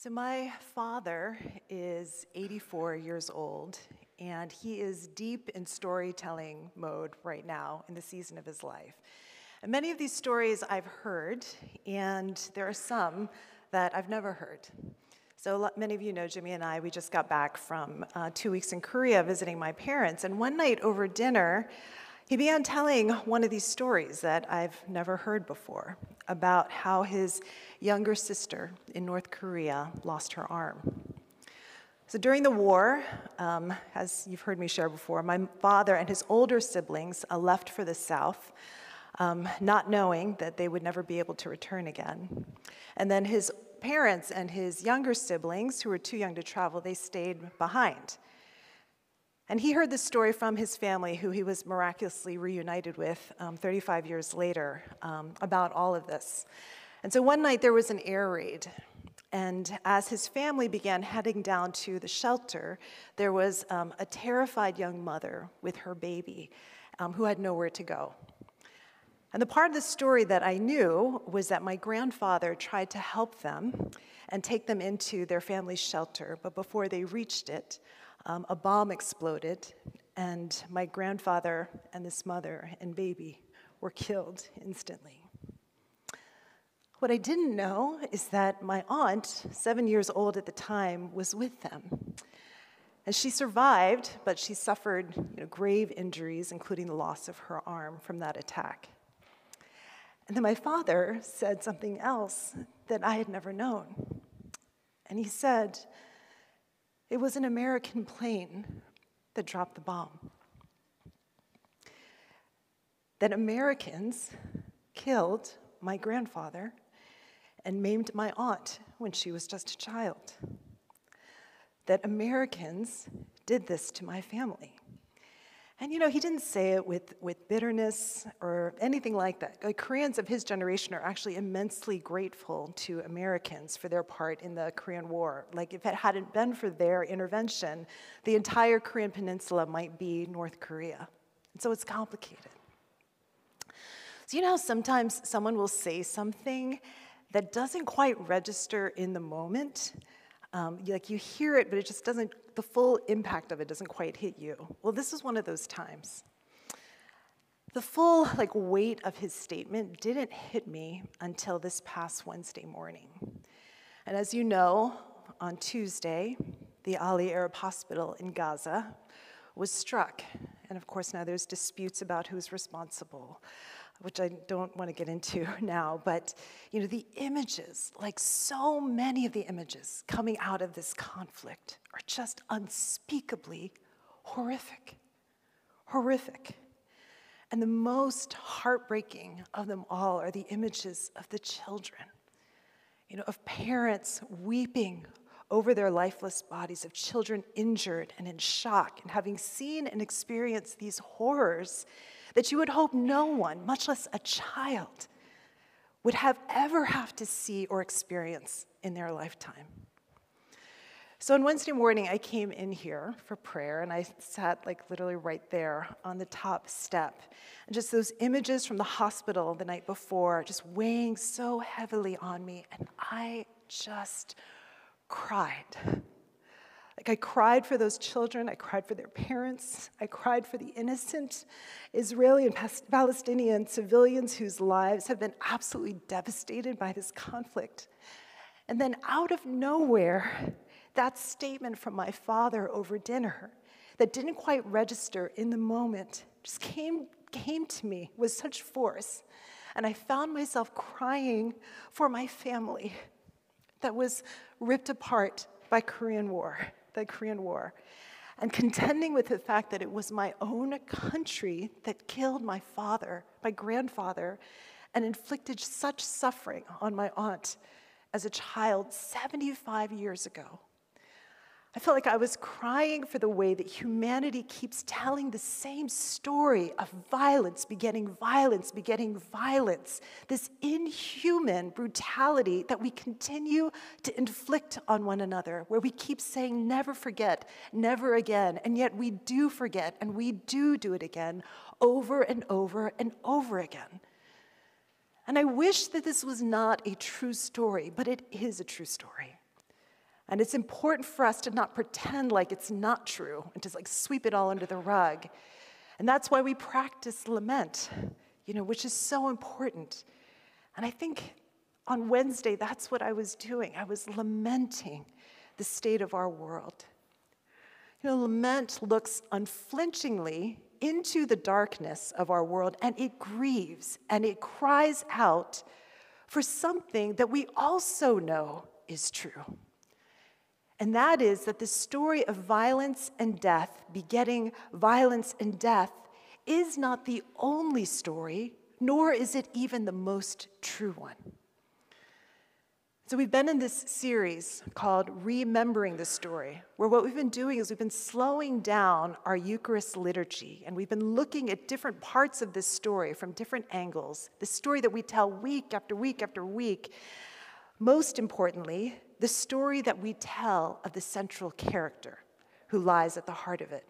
So, my father is 84 years old, and he is deep in storytelling mode right now in the season of his life. And many of these stories I've heard, and there are some that I've never heard. So, many of you know Jimmy and I, we just got back from uh, two weeks in Korea visiting my parents. And one night over dinner, he began telling one of these stories that I've never heard before about how his younger sister in North Korea lost her arm. So during the war, um, as you've heard me share before, my father and his older siblings uh, left for the South, um, not knowing that they would never be able to return again. And then his parents and his younger siblings, who were too young to travel, they stayed behind. And he heard this story from his family, who he was miraculously reunited with um, 35 years later, um, about all of this. And so one night there was an air raid. And as his family began heading down to the shelter, there was um, a terrified young mother with her baby um, who had nowhere to go. And the part of the story that I knew was that my grandfather tried to help them and take them into their family's shelter, but before they reached it, um, a bomb exploded, and my grandfather and this mother and baby were killed instantly. What I didn't know is that my aunt, seven years old at the time, was with them. And she survived, but she suffered you know, grave injuries, including the loss of her arm from that attack. And then my father said something else that I had never known. And he said, it was an American plane that dropped the bomb. That Americans killed my grandfather and maimed my aunt when she was just a child. That Americans did this to my family. And you know, he didn't say it with, with bitterness or anything like that. Like, Koreans of his generation are actually immensely grateful to Americans for their part in the Korean War. Like, if it hadn't been for their intervention, the entire Korean peninsula might be North Korea. And so it's complicated. So, you know sometimes someone will say something that doesn't quite register in the moment? Um, like you hear it, but it just doesn't, the full impact of it doesn't quite hit you. Well, this is one of those times. The full like weight of his statement didn't hit me until this past Wednesday morning. And as you know, on Tuesday, the Ahli Arab Hospital in Gaza was struck. And of course, now there's disputes about who's responsible which I don't want to get into now, but you know, the images, like so many of the images coming out of this conflict are just unspeakably horrific. Horrific. And the most heartbreaking of them all are the images of the children, you know, of parents weeping over their lifeless bodies, of children injured and in shock, and having seen and experienced these horrors that you would hope no one, much less a child, would have ever have to see or experience in their lifetime. So on Wednesday morning, I came in here for prayer and I sat like literally right there on the top step. And just those images from the hospital the night before just weighing so heavily on me. And I just cried. Like I cried for those children, I cried for their parents, I cried for the innocent Israeli and Palestinian civilians whose lives have been absolutely devastated by this conflict. And then out of nowhere, that statement from my father over dinner that didn't quite register in the moment just came, came to me with such force. And I found myself crying for my family that was ripped apart by Korean War the Korean War and contending with the fact that it was my own country that killed my father, my grandfather, and inflicted such suffering on my aunt as a child 75 years ago. I felt like I was crying for the way that humanity keeps telling the same story of violence begetting violence, begetting violence, this inhuman brutality that we continue to inflict on one another, where we keep saying, never forget, never again, and yet we do forget and we do do it again over and over and over again. And I wish that this was not a true story, but it is a true story. And it's important for us to not pretend like it's not true and to like sweep it all under the rug. And that's why we practice lament, you know, which is so important. And I think on Wednesday, that's what I was doing. I was lamenting the state of our world. You know, lament looks unflinchingly into the darkness of our world and it grieves and it cries out for something that we also know is true. And that is that the story of violence and death, begetting violence and death, is not the only story, nor is it even the most true one. So, we've been in this series called Remembering the Story, where what we've been doing is we've been slowing down our Eucharist liturgy, and we've been looking at different parts of this story from different angles, the story that we tell week after week after week. Most importantly, the story that we tell of the central character who lies at the heart of it.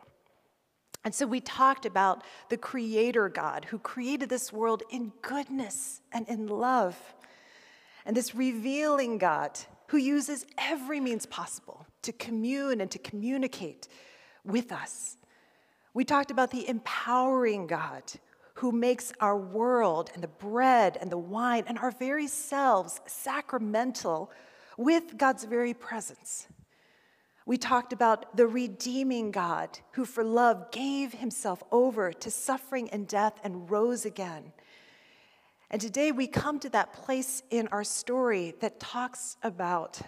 And so we talked about the Creator God who created this world in goodness and in love and this revealing God who uses every means possible to commune and to communicate with us. We talked about the empowering God who makes our world and the bread and the wine and our very selves sacramental with God's very presence. We talked about the redeeming God who, for love, gave himself over to suffering and death and rose again. And today we come to that place in our story that talks about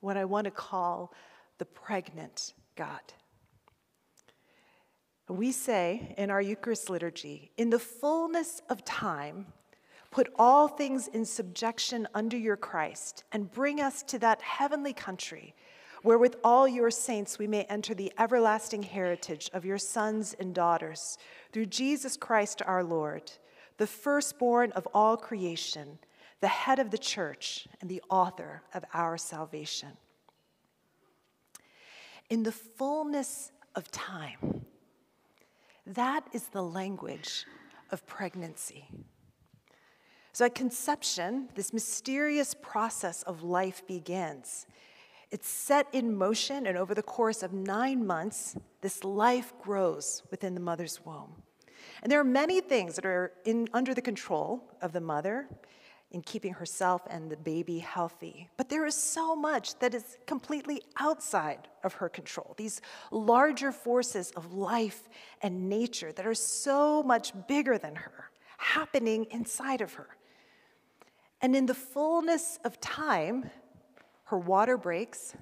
what I want to call the pregnant God. We say in our Eucharist liturgy, in the fullness of time, put all things in subjection under your Christ and bring us to that heavenly country where with all your saints we may enter the everlasting heritage of your sons and daughters through Jesus Christ our Lord the firstborn of all creation, the head of the church, and the author of our salvation. In the fullness of time, that is the language of pregnancy. So at conception, this mysterious process of life begins. It's set in motion, and over the course of nine months, this life grows within the mother's womb. And there are many things that are in, under the control of the mother in keeping herself and the baby healthy. But there is so much that is completely outside of her control. These larger forces of life and nature that are so much bigger than her happening inside of her. And in the fullness of time, her water breaks,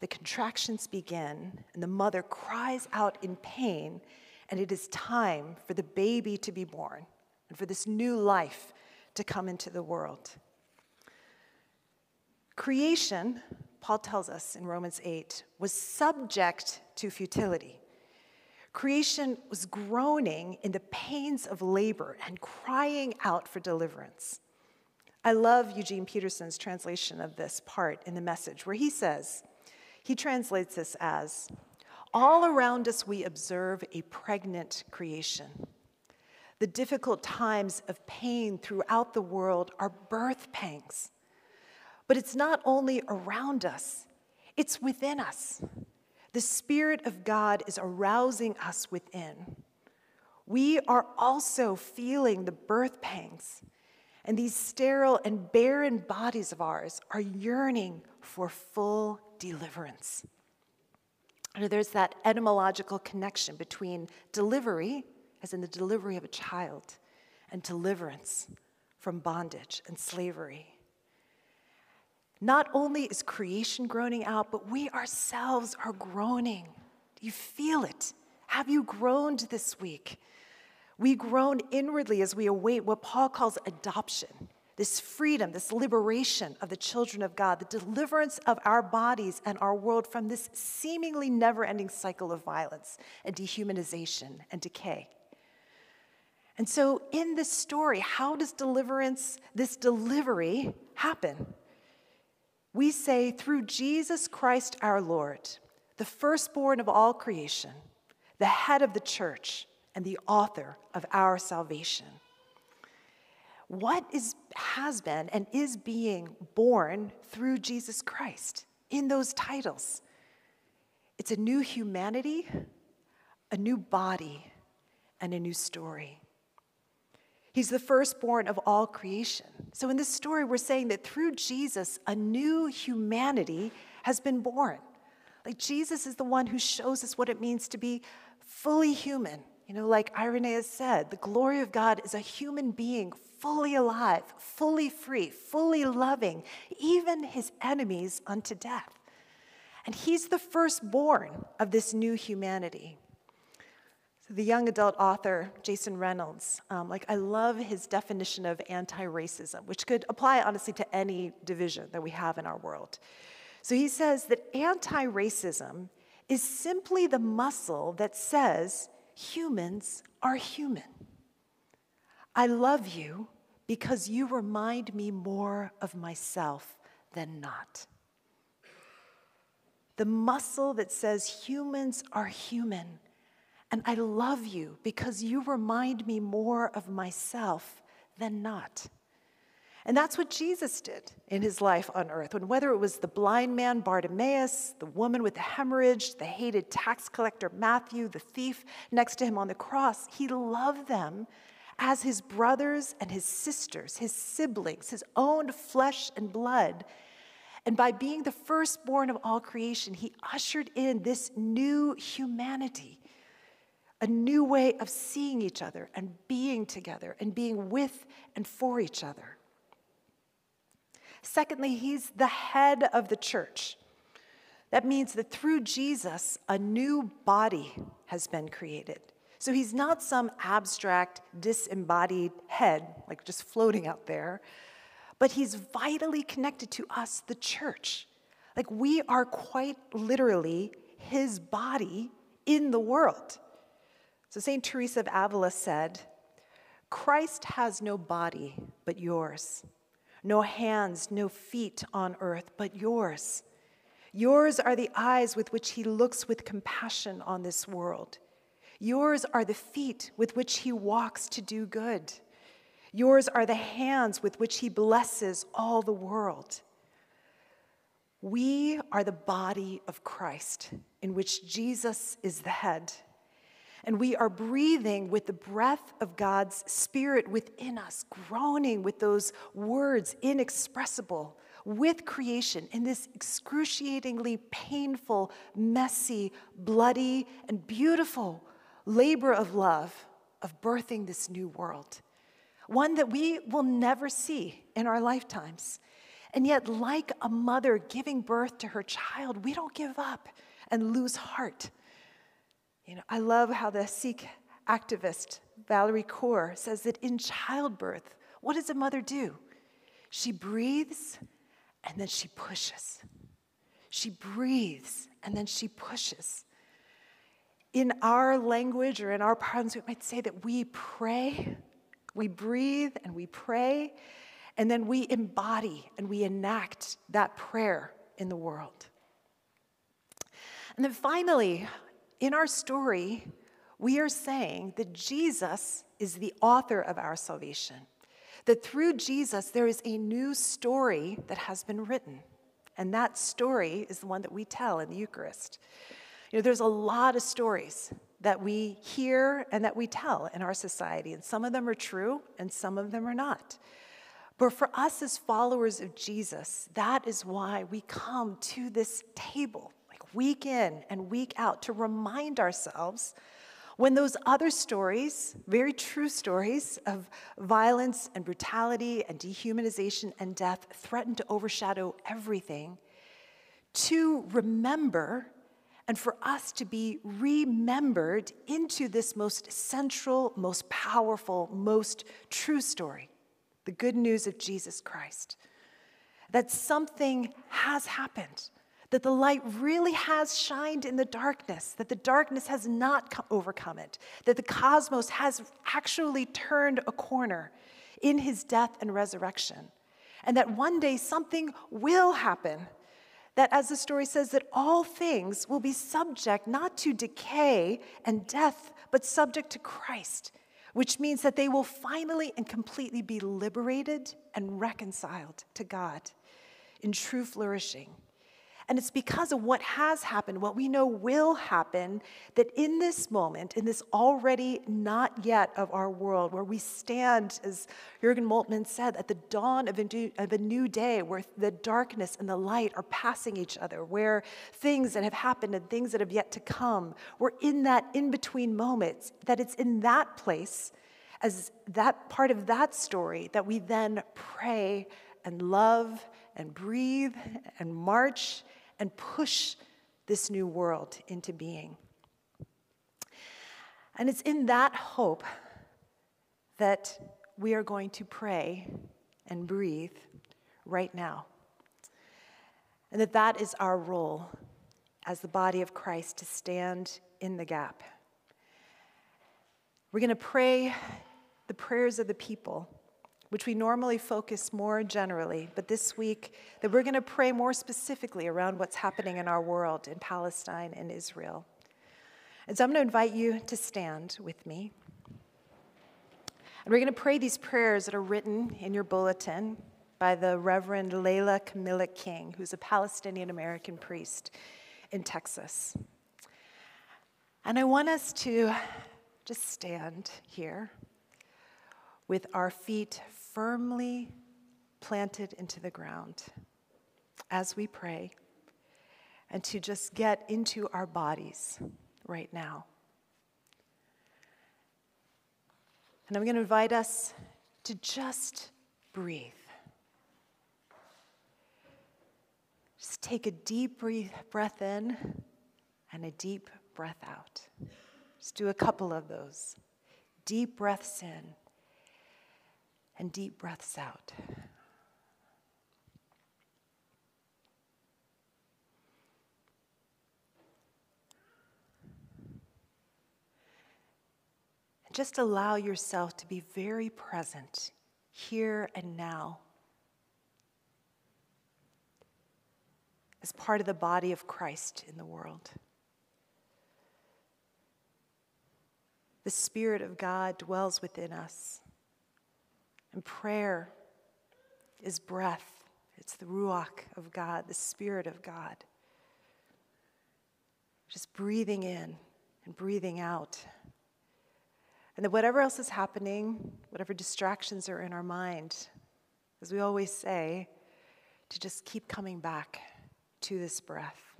the contractions begin, and the mother cries out in pain and it is time for the baby to be born and for this new life to come into the world. Creation, Paul tells us in Romans 8, was subject to futility. Creation was groaning in the pains of labor and crying out for deliverance. I love Eugene Peterson's translation of this part in the message, where he says, he translates this as all around us, we observe a pregnant creation. The difficult times of pain throughout the world are birth pangs. But it's not only around us, it's within us. The Spirit of God is arousing us within. We are also feeling the birth pangs, and these sterile and barren bodies of ours are yearning for full deliverance there's that etymological connection between delivery, as in the delivery of a child, and deliverance from bondage and slavery. Not only is creation groaning out, but we ourselves are groaning. Do you feel it? Have you groaned this week? We groan inwardly as we await what Paul calls adoption this freedom, this liberation of the children of God, the deliverance of our bodies and our world from this seemingly never ending cycle of violence and dehumanization and decay. And so, in this story, how does deliverance, this delivery, happen? We say, through Jesus Christ our Lord, the firstborn of all creation, the head of the church, and the author of our salvation what is, has been and is being born through Jesus Christ. in those titles. It's a new humanity, a new body, and a new story. He's the firstborn of all creation. So, in this story, we're saying that through Jesus, a new humanity has been born. Like, Jesus is the one who shows us what it means to be fully human. You know, like Irenaeus said, the glory of God is a human being fully alive, fully free, fully loving, even his enemies unto death. And he's the firstborn of this new humanity. So the young adult author, Jason Reynolds, um, like I love his definition of anti-racism, which could apply honestly to any division that we have in our world. So he says that anti-racism is simply the muscle that says humans are human. I love you because you remind me more of myself than not. The muscle that says humans are human and I love you because you remind me more of myself than not. And that's what Jesus did in his life on earth. When whether it was the blind man Bartimaeus, the woman with the hemorrhage, the hated tax collector Matthew, the thief next to him on the cross, he loved them as his brothers and his sisters, his siblings, his own flesh and blood. And by being the firstborn of all creation, he ushered in this new humanity a new way of seeing each other and being together and being with and for each other. Secondly, he's the head of the church. That means that through Jesus, a new body has been created. So he's not some abstract, disembodied head, like just floating out there, but he's vitally connected to us, the church. Like we are quite literally his body in the world. So St. Teresa of Avila said, Christ has no body but yours, no hands, no feet on earth but yours. Yours are the eyes with which he looks with compassion on this world. Yours are the feet with which he walks to do good. Yours are the hands with which he blesses all the world. We are the body of Christ, in which Jesus is the head and we are breathing with the breath of God's Spirit within us, groaning with those words inexpressible with creation in this excruciatingly painful, messy, bloody, and beautiful labor of love of birthing this new world. One that we will never see in our lifetimes. And yet, like a mother giving birth to her child, we don't give up and lose heart you know, I love how the Sikh activist Valarie Kaur says that in childbirth, what does a mother do? She breathes and then she pushes. She breathes and then she pushes. In our language or in our parlance, we might say that we pray, we breathe and we pray, and then we embody and we enact that prayer in the world. And then finally, in our story, we are saying that Jesus is the author of our salvation. That through Jesus, there is a new story that has been written. And that story is the one that we tell in the Eucharist. You know, there's a lot of stories that we hear and that we tell in our society, and some of them are true and some of them are not. But for us as followers of Jesus, that is why we come to this table week in and week out to remind ourselves when those other stories, very true stories of violence and brutality and dehumanization and death, threaten to overshadow everything, to remember and for us to be remembered into this most central, most powerful, most true story the good news of Jesus Christ. That something has happened that the light really has shined in the darkness, that the darkness has not overcome it, that the cosmos has actually turned a corner in his death and resurrection, and that one day something will happen. That, as the story says, that all things will be subject not to decay and death, but subject to Christ, which means that they will finally and completely be liberated and reconciled to God in true flourishing. And it's because of what has happened, what we know will happen, that in this moment, in this already not yet of our world, where we stand, as Jurgen Moltmann said, at the dawn of a, new, of a new day, where the darkness and the light are passing each other, where things that have happened and things that have yet to come, we're in that in between moments, that it's in that place, as that part of that story, that we then pray and love and breathe and march and push this new world into being. And it's in that hope that we are going to pray and breathe right now. And that that is our role as the body of Christ to stand in the gap. We're going to pray the prayers of the people which we normally focus more generally, but this week that we're going to pray more specifically around what's happening in our world in Palestine and Israel. And so I'm going to invite you to stand with me. And we're going to pray these prayers that are written in your bulletin by the Reverend Layla Camilla King, who's a Palestinian American priest in Texas. And I want us to just stand here with our feet firmly planted into the ground as we pray, and to just get into our bodies right now. And I'm going to invite us to just breathe. Just take a deep breath in and a deep breath out. Just do a couple of those. Deep breaths in and deep breaths out. And just allow yourself to be very present here and now as part of the body of Christ in the world. The Spirit of God dwells within us. And prayer is breath, it's the Ruach of God, the Spirit of God. Just breathing in and breathing out. And that whatever else is happening, whatever distractions are in our mind, as we always say, to just keep coming back to this breath.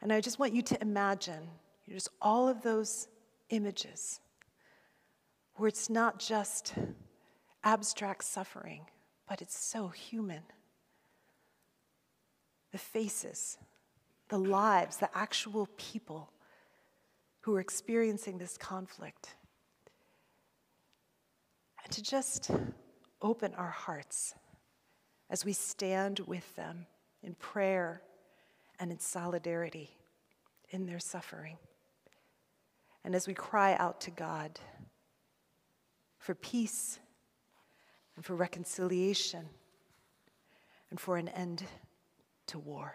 And I just want you to imagine just all of those images where it's not just abstract suffering, but it's so human. The faces, the lives, the actual people who are experiencing this conflict. And to just open our hearts as we stand with them in prayer and in solidarity in their suffering. And as we cry out to God for peace and for reconciliation and for an end to war.